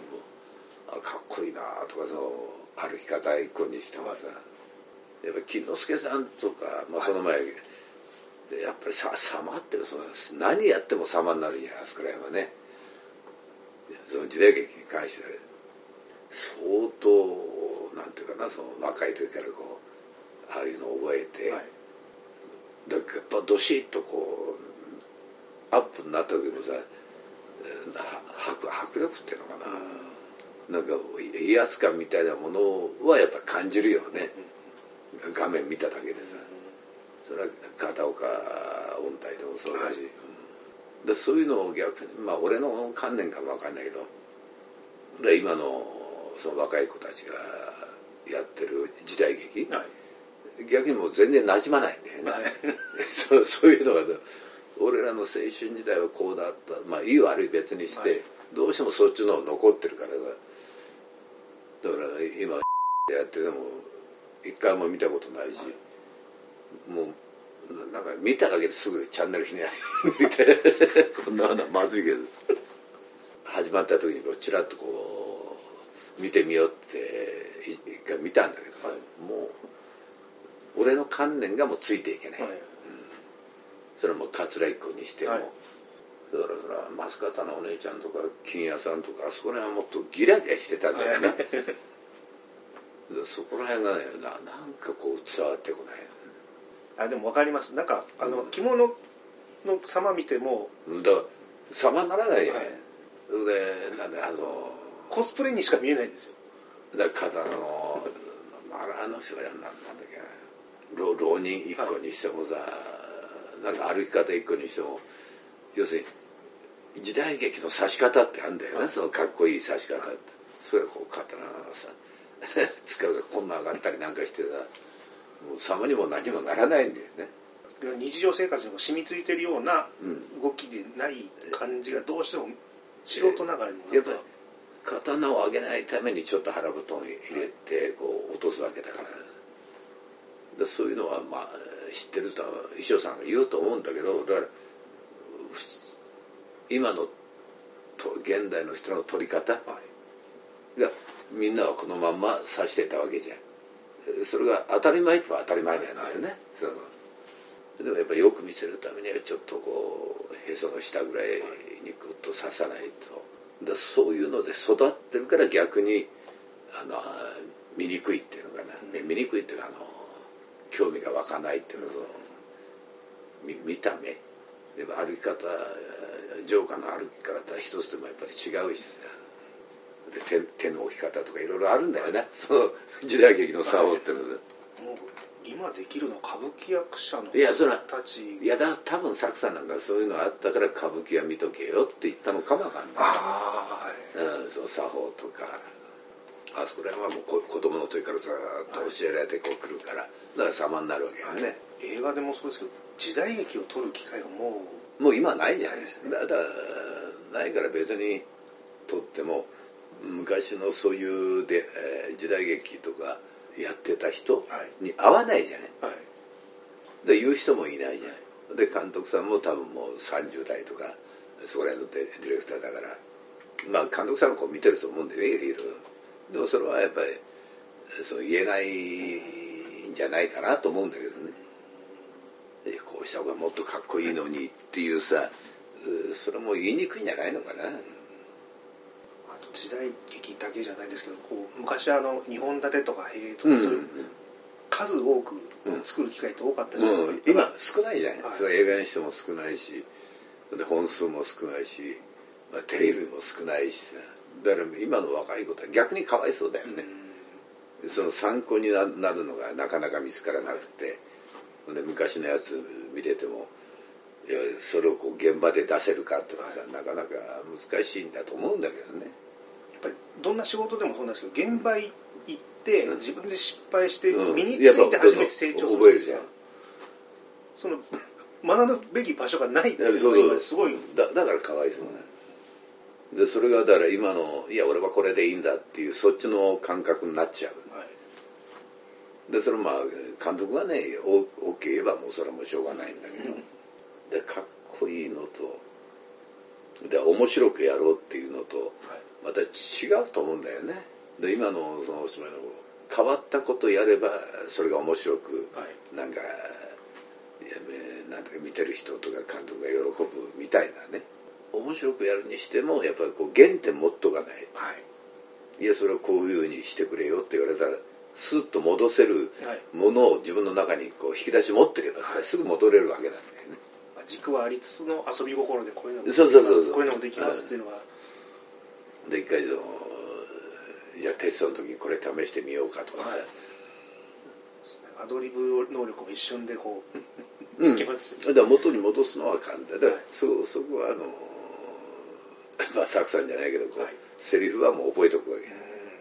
あかっこいいなとかその歩き方一個にしてもさ、やっぱ金之助さんとか、まあ、その前、でやっぱりさ様ってその何やっても様になるじゃないですかあそこら辺はねその時代劇に関して相当なんていうかなその若い時からこうああいうのを覚えて、はい。だからやっぱどしっとこうアップになった時もさ迫迫力っていうのかな、なんか威圧感みたいなものはやっぱ感じるよね、画面見ただけでさ。それは片岡音体でもそうだし、うん。でそういうのを逆にまあ俺の観念かもわかんないけど。で今のその若い子たちがやってる時代劇、はい。逆にもう全然馴染まないんだよね、はい。*laughs* そうそういうのが俺らの青春時代はこうだった。まあいい悪い別にして、はい。どうしてもそっちの残ってるからさ。だから今 *laughs* やってても一回も見たことないし、もうなんか見ただけですぐチャンネルひね *laughs* 見てこんなのはまずいけど。始まった時にこうチラッとこう見てみようって一回見たんだけど、はい。もう俺の観念がもうついていけない、はい。それはもう桂一子にしても、はい。だからそれは増方のお姉ちゃんとか金屋さんとかあそこら辺はもっとギラギラしてたんだよな、はい。でそこら辺がねななんかこう伝わってこない。あでも分かります。なんかあの、うん。着物の様見てもだ様にならないよね、はい。でなんであのコスプレにしか見えないんですよ。だから刀のあの人がなんなんだっけな。浪浪人一個にしてもさ、なんか歩き方一個にしても要するに時代劇の刺し方ってあるんだよね、はい。そのかっこいい刺し方って、それをこう刀がさ *laughs* 使うがこんな上がったりなんかしてさもう様にも何もならないんだよね。日常生活にも染みついてるようなうん。動きでない感じがどうしても素人ながらにもやっぱり刀を上げないためにちょっと腹布団入れてこう落とすわけだから。でそういうのはまあ知ってるとは衣装さんが言うと思うんだけどだから今のと現代の人の取り方はい。がみんなはこのまんま指してたわけじゃん。それが当たり前とは当たり前なんだよね、そうでもやっぱりよく見せるためにはちょっとこうへその下ぐらいにグッと刺さないと。でそういうので育ってるから逆にあの醜いっていうのかな、うん。醜いっていうのはあの興味が湧かないっていうのはその見見た目。でも歩き方浄化の歩き方一つでもやっぱり違うしさ。で手手の置き方とかいろいろあるんだよね。その時代劇の作法っていうので、もう今できるのは歌舞伎役者のいやそれはたち。いやだ多分作さんなんかそういうのあったから歌舞伎は見とけよって言ったのかもわかんない。ああうん、その作法とか。あそこら辺はもうこ子供の時からずーっと教えられてこう来るから。だから様になるわけよね、映画でもそうですけど時代劇を撮る機会がももう今はないじゃないですか。だからないから別にとっても昔のそういうで、えー時代劇とかやってた人はい。に合わないじゃない。はい。で言う人もいないじゃない。で監督さんも多分もう30代とかそこら辺のデディレクターだから。まあ監督さんもこう見てると思うんだよ。いろいろでもそれはやっぱりそう言えないんじゃないかなと思うんだけどね。こうした方がもっとかっこいいのにっていうさうそれも言いにくいんじゃないのかな時代劇だけじゃないですけどこう昔あの2本立てとか兵とか、うん。そういう数多く作る機会って多かったじゃないですか、うん、今少ないじゃない、はい。それ映画にしても少ないしで本数も少ないし、まあ、テレビも少ないしさ。だから今の若い子は逆にかわいそうだよね、その参考にななるのがなかなか見つからなくて。で昔のやつ見ててもそれをこう現場で出せるかっていうのはさなかなか難しいんだと思うんだけどねぱりどんな仕事でもそうなんですけど現場行ってうん。自分で失敗してうん。身について初めて成長する。覚えるじゃん。その学ぶべき場所がないっていうのが今すごいだだからかわいそうなのでそれがだから今のいや俺はこれでいいんだっていうそっちの感覚になっちゃう。はい。でそれまあ監督がねお OK 言えばもうそれはもうしょうがないんだけど、でかっこいいのとで面白くやろうっていうのとはいまた違うと思うんだよね。で今のそのおしまいの変わったことやればそれが面白くはい。なんかいやめなんとか見てる人とか監督が喜ぶみたいなね。面白くやるにしてもやっぱりこう原点持っとかない。はい。いやそれはこういうふうにしてくれよって言われたらスッと戻せるはい。ものを自分の中にこう引き出し持ってればさ、はい。すぐ戻れるわけなんだよね。まあ軸はありつつの遊び心でこういうのもできそうそうそうそう。ますこういうのもできますっていうのがで一回じゃあテストの時にこれ試してみようかとかさ、はい。アドリブ能力も一瞬でこううん。いけますだから元に戻すのは簡単。だはい。そそこはあの *laughs* まあ作さんじゃないけどこう、はい。セリフはもう覚えておくわけ。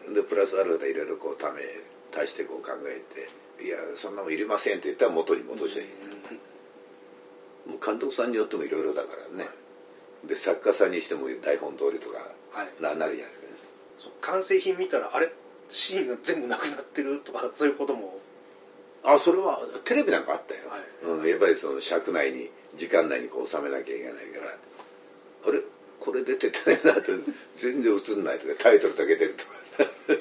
うん。でプラスアルファでいろいろこうため足してこう考えていやそんなもんいりませんと言ったら元に戻して。いい、もう監督さんによってもいろいろだからね、で作家さんにしても台本通りとかはいななるじゃないそう完成品見たらあれ？シーンが全部なくなってる？とかそういうことも。あそれはテレビなんかあったよ、はい。うん、やっぱりその尺内に時間内にこう収めなきゃいけないから。あれ？これ出てたよなって全然映んないとかタイトルだけ出るとか。さ *laughs*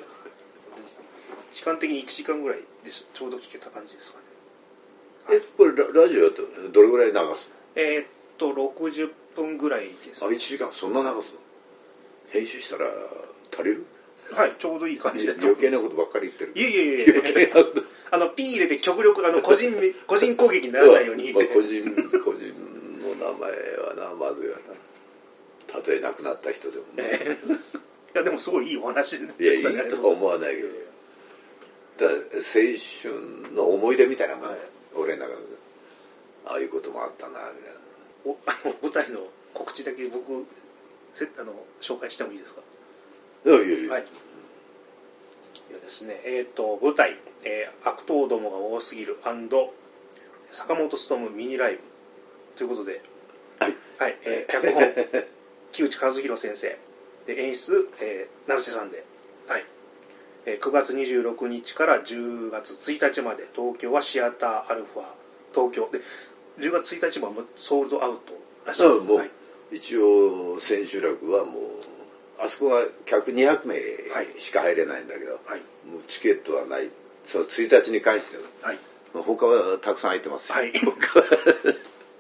時間的に1時間ぐらいでしちょうど聞けた感じですかね。えこれララジオやってどれぐらい流すえーっと60分ぐらいです。のあ1時間。そんな流すの？編集したら足りる？はいちょうどいい感じで余計なことばっかり言ってる。いえいえいえ。余計なこと。あの P 入れて極力あの個人 *laughs* 個人攻撃にならないように。まあ、個人個人の名前はなまずいわな。たとえ亡くなった人でも。ねえ。ーいやでもすごいいいお話でいやいいとは思わないけど。だ青春の思い出みたいなもん、はい。俺の中で。ああいうこともあったなみたいな。お *laughs* あの舞台の告知だけ僕せあの紹介してもいいですか？いやいやいや、はい。いやですね、えっ、と、舞台、えー悪党どもが多すぎる坂本勉ミニライブということで、はい。はい、えー脚本、*laughs* 木内和弘先生、で、演出、えー成瀬さんで、はい。えー9月26日から10月1日まで、東京はシアターアルファ、東京。で、10月1日もソールドアウトらしいです。うんはい一応千秋楽はもうあそこは客200名しか入れないんだけど、はい。もうチケットはない。その1日に関してははい。他はたくさん入ってますよ、はい。*laughs*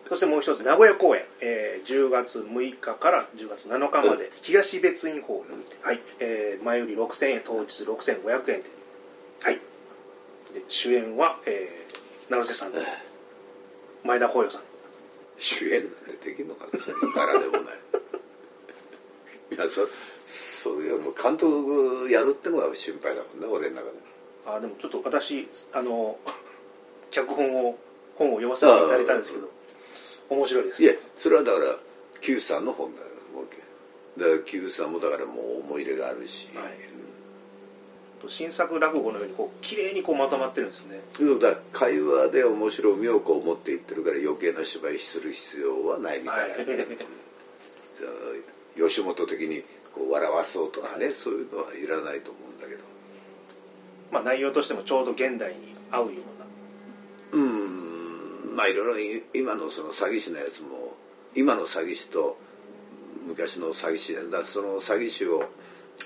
そしてもう一つ、名古屋公演、えー10月6日から10月7日まで、東別院ホールにて、はい、えー前売り6000円、当日6500円で、はい。で主演は、えー、成瀬さんと前田光陽さん主演なんてできるのかなそんな柄でもない。いやそそれよりも監督やるってのが心配だもんね俺の中で。あでもちょっと私あの *laughs* 脚本を本を読ませていただいたんですけど面白いです。いやそれはだから Q さんの本だよもうだから Q さんもだからもう思い入れがあるし、はい新作落語のようにこう綺麗にこうまとまってるんですよね。うんだから会話で面白みをこう持っていってるから余計な芝居する必要はないみたいな、はい。*laughs* 吉本的にこう笑わそうとかね、はいそういうのはいらないと思うんだけど。まあ内容としてもちょうど現代に合うような。うんまあいろいろい今のその詐欺師のやつも今の詐欺師と昔の詐欺師だその詐欺師を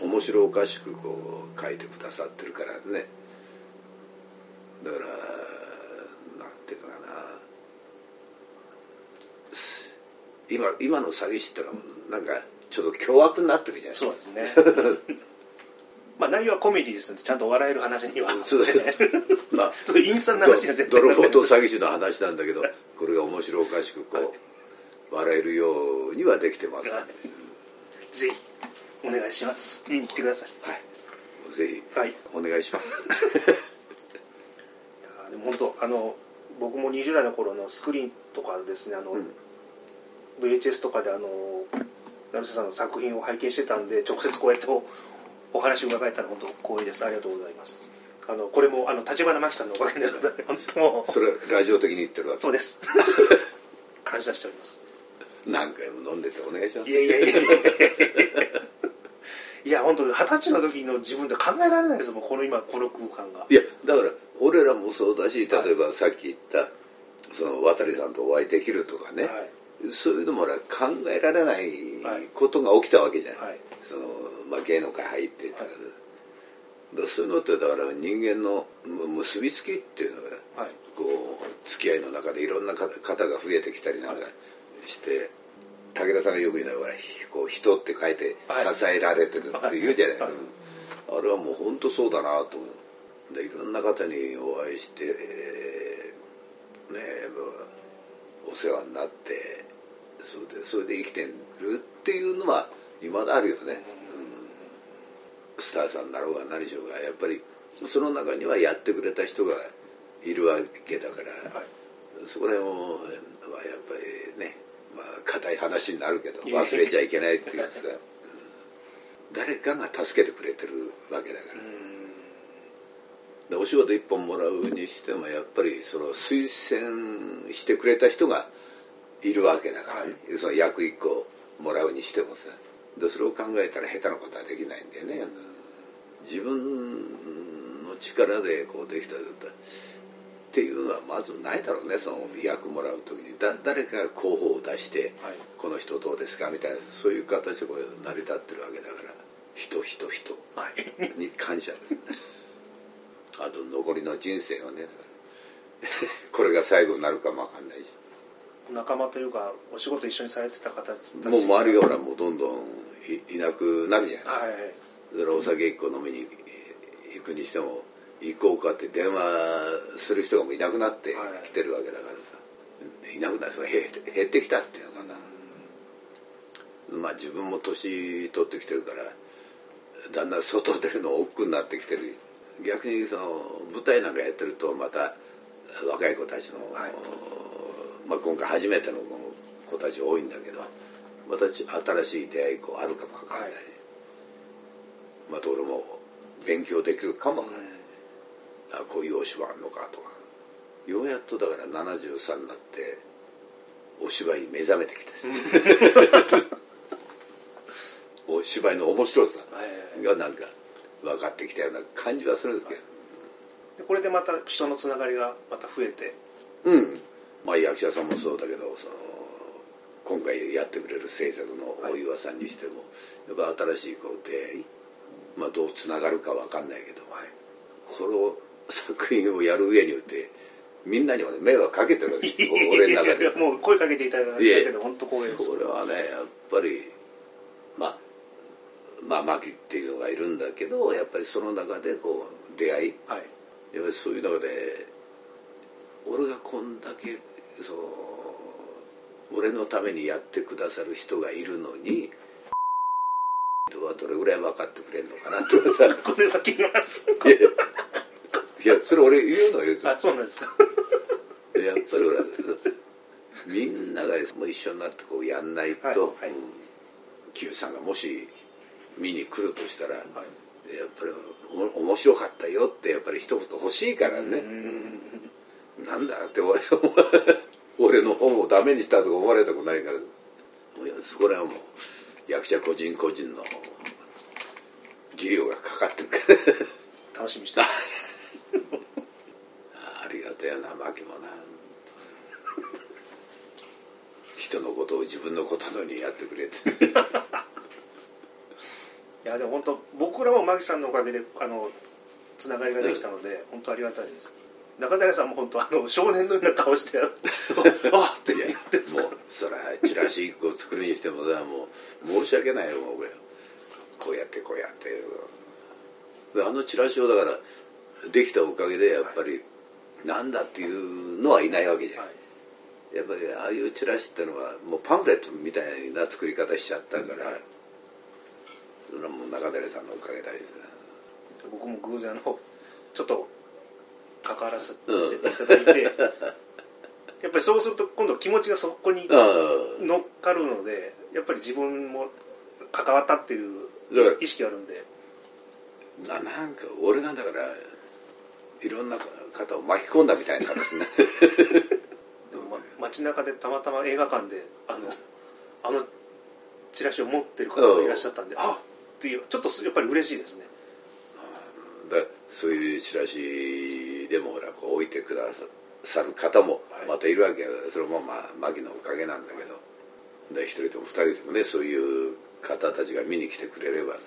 面白おかしくこう書いてくださってるからね。だからなんていうのかな。す今今の詐欺師ってのはなんかちょっと凶悪になってるじゃないそうですね。*laughs* まあ内容はコメディですのでちゃんと笑える話には。*laughs* そう *laughs* まあそういう陰惨な話には絶対泥棒と詐欺師の話なんだけどこれが面白おかしくこう笑えるようにはできてます、ね、ぜひお願いします。見に来てください。はい。ぜひはい。お願いします。*laughs* いやでも本当あの僕も20代の頃のスクリーンとかですねあの、うん。VHS とかであの成瀬さんの作品を拝見してたんで直接こうやっておお話を伺えたら本当光栄です。ありがとうございます。あのこれもあの立花真紀さんのおかげでございます本当もうそれラジオ的に言ってるわけ。そうです。*laughs* 感謝しております。何回も飲んでてお願いします。いやいやいやいやいや本当に二十歳の時の自分で考えられないですもんこの今この空間が。いやだから俺らもそうだし例えばさっき言ったその渡さんとお会いできるとかね、はい。そういうのも考えられないはいことが起きたわけじゃない、はい。そのまあ、芸能界入ってとか,、はい。だからそういうのってだから人間のむ結びつきっていうのがはい。こう付き合いの中でいろんな方方が増えてきたりなんかして、武田さんがよく言うのはこう人って書いてはい。支えられてるって言うじゃない、はい。あれはもう本当そうだなと思うでいろんな方にお会いして、えーねお世話になってそれでそれで生きてるっていうのは今だあるよね、うん。スターさんだろうが何しようがやっぱりその中にはやってくれた人がいるわけだから、はい。そこら辺も、まあ、やっぱりねまあ硬い話になるけど忘れちゃいけないっていうかさ、うん。誰かが助けてくれてるわけだから、でお仕事一本もらうにしてもやっぱりその推薦してくれた人がいるわけだからね、その役一個もらうにしてもさ。でそれを考えたら下手なことはできないんだよね。自分の力でこうできたっていうのはまずないだろうね。その役もらう時に。だ誰かが候補を出して、はい。この人どうですかみたいなそういう形でこう成り立ってるわけだから。人人人はい。に感謝。で *laughs* すあと残りの人生はね。*laughs* これが最後になるかもわかんないし。仲間というかお仕事一緒にされてた方たちもう周りがほらもうどんどんいいなくなるじゃない。ですか、はい。だからお酒一個飲みに行くにしても行こうかって電話する人がもういなくなってきてるわけだからさ、い、なくなって減ってきたっていうのかな、まあ自分も年取ってきてるからだんだん外出るの億劫になってきてる。逆にその舞台なんかやってるとまた若い子たちの、はい。まあ、今回初めての子たち多いんだけどまたち新しい出会いこうあるかもわかんない、はい。また俺も勉強できるかもわかんない、あこういうお芝居あんのかとか。ようやっとだから73になってお芝居に目覚めてきた。*laughs* お芝居の面白さはいがなんか分かってきたような感じはするんですけど、でこれでまた人のつながりがまた増えて。うん。まあ役者さんもそうだけどその今回やってくれる制作の大岩さんにしても、やっぱ新しいこう出会い、まあ、どうつながるか分かんないけど、はい。この作品をやる上によってみんなにもね迷惑かけてるわけです俺の中で。いやもう声かけていただいただけで本当光栄です。それはねやっぱりまあまあ牧っていうのがいるんだけどやっぱりその中でこう出会い。はい。やっぱりそういう中で俺がこんだけそう俺のためにやってくださる人がいるのに人はどれぐらい分かってくれるのかなと。か *laughs* さこれは気になりますいやそれ俺言うのよあそうなんです。やっぱりほらみんながもう一緒になってこうやんないと、はいはい。うんキューさんがもし見に来るとしたら、はい。やっぱりお面白かったよってやっぱり一言欲しいからね、うん。なんだって俺俺の本をダメにしたとか思われたくないから。もうそこらはもう役者個人個人の技量がかかってるから。楽しみにしてます *laughs* ありがたやな負けもな人のことを自分のことのようにやってくれて。*laughs* いやでも本当僕らもマギさんのおかげであのつながりができたので、本当ありがたいです。中谷さんも本当あの少年のような顔して *laughs* ああって言ってもうそらチラシ1個作るにしてもさもう申し訳ないよもうこうやってこうやって。であのチラシをだからできたおかげでやっぱりなんだっていうのはいないわけじゃん、はい。やっぱりああいうチラシってのはもうパンフレットみたいな作り方しちゃったから、はい。それはもう中谷さんのおかげだです僕も偶然あのちょっと関わらせていただいて、やっぱりそうすると今度気持ちがそこにうん。乗っかるのでやっぱり自分も関わったっていう意識があるんで。ななんか俺がだからいろんな方を巻き込んだみたいな形ねでも、ま、街中でたまたま映画館であのあのチラシを持ってる方がいらっしゃったんで、あっていうちょっとやっぱり嬉しいですね。だそういうチラシでもほらこう置いてくださる方もまたいるわけよ、それもまあ牧のおかげなんだけど。で一人でも二人でもねそういう方たちが見に来てくれればさ。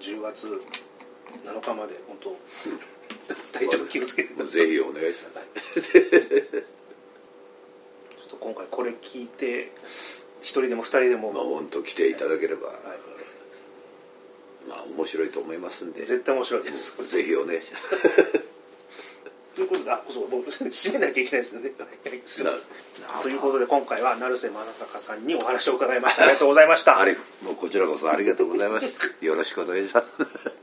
10月7日まで本当。体調気をつけてくださいぜひお願いします。*laughs* ちょっと今回これ聞いて一人でも二人でも、まあ本当来ていただければ、はい。まあ面白いと思いますんで。絶対面白いです。ぜひお願いします。*laughs* ということであそう僕締めなきゃいけないですよね。すいませんな *laughs* ということで今回は成瀬正隆さんにお話を伺いました。ありがとうございました。あれもうこちらこそありがとうございます。よろしくお願いします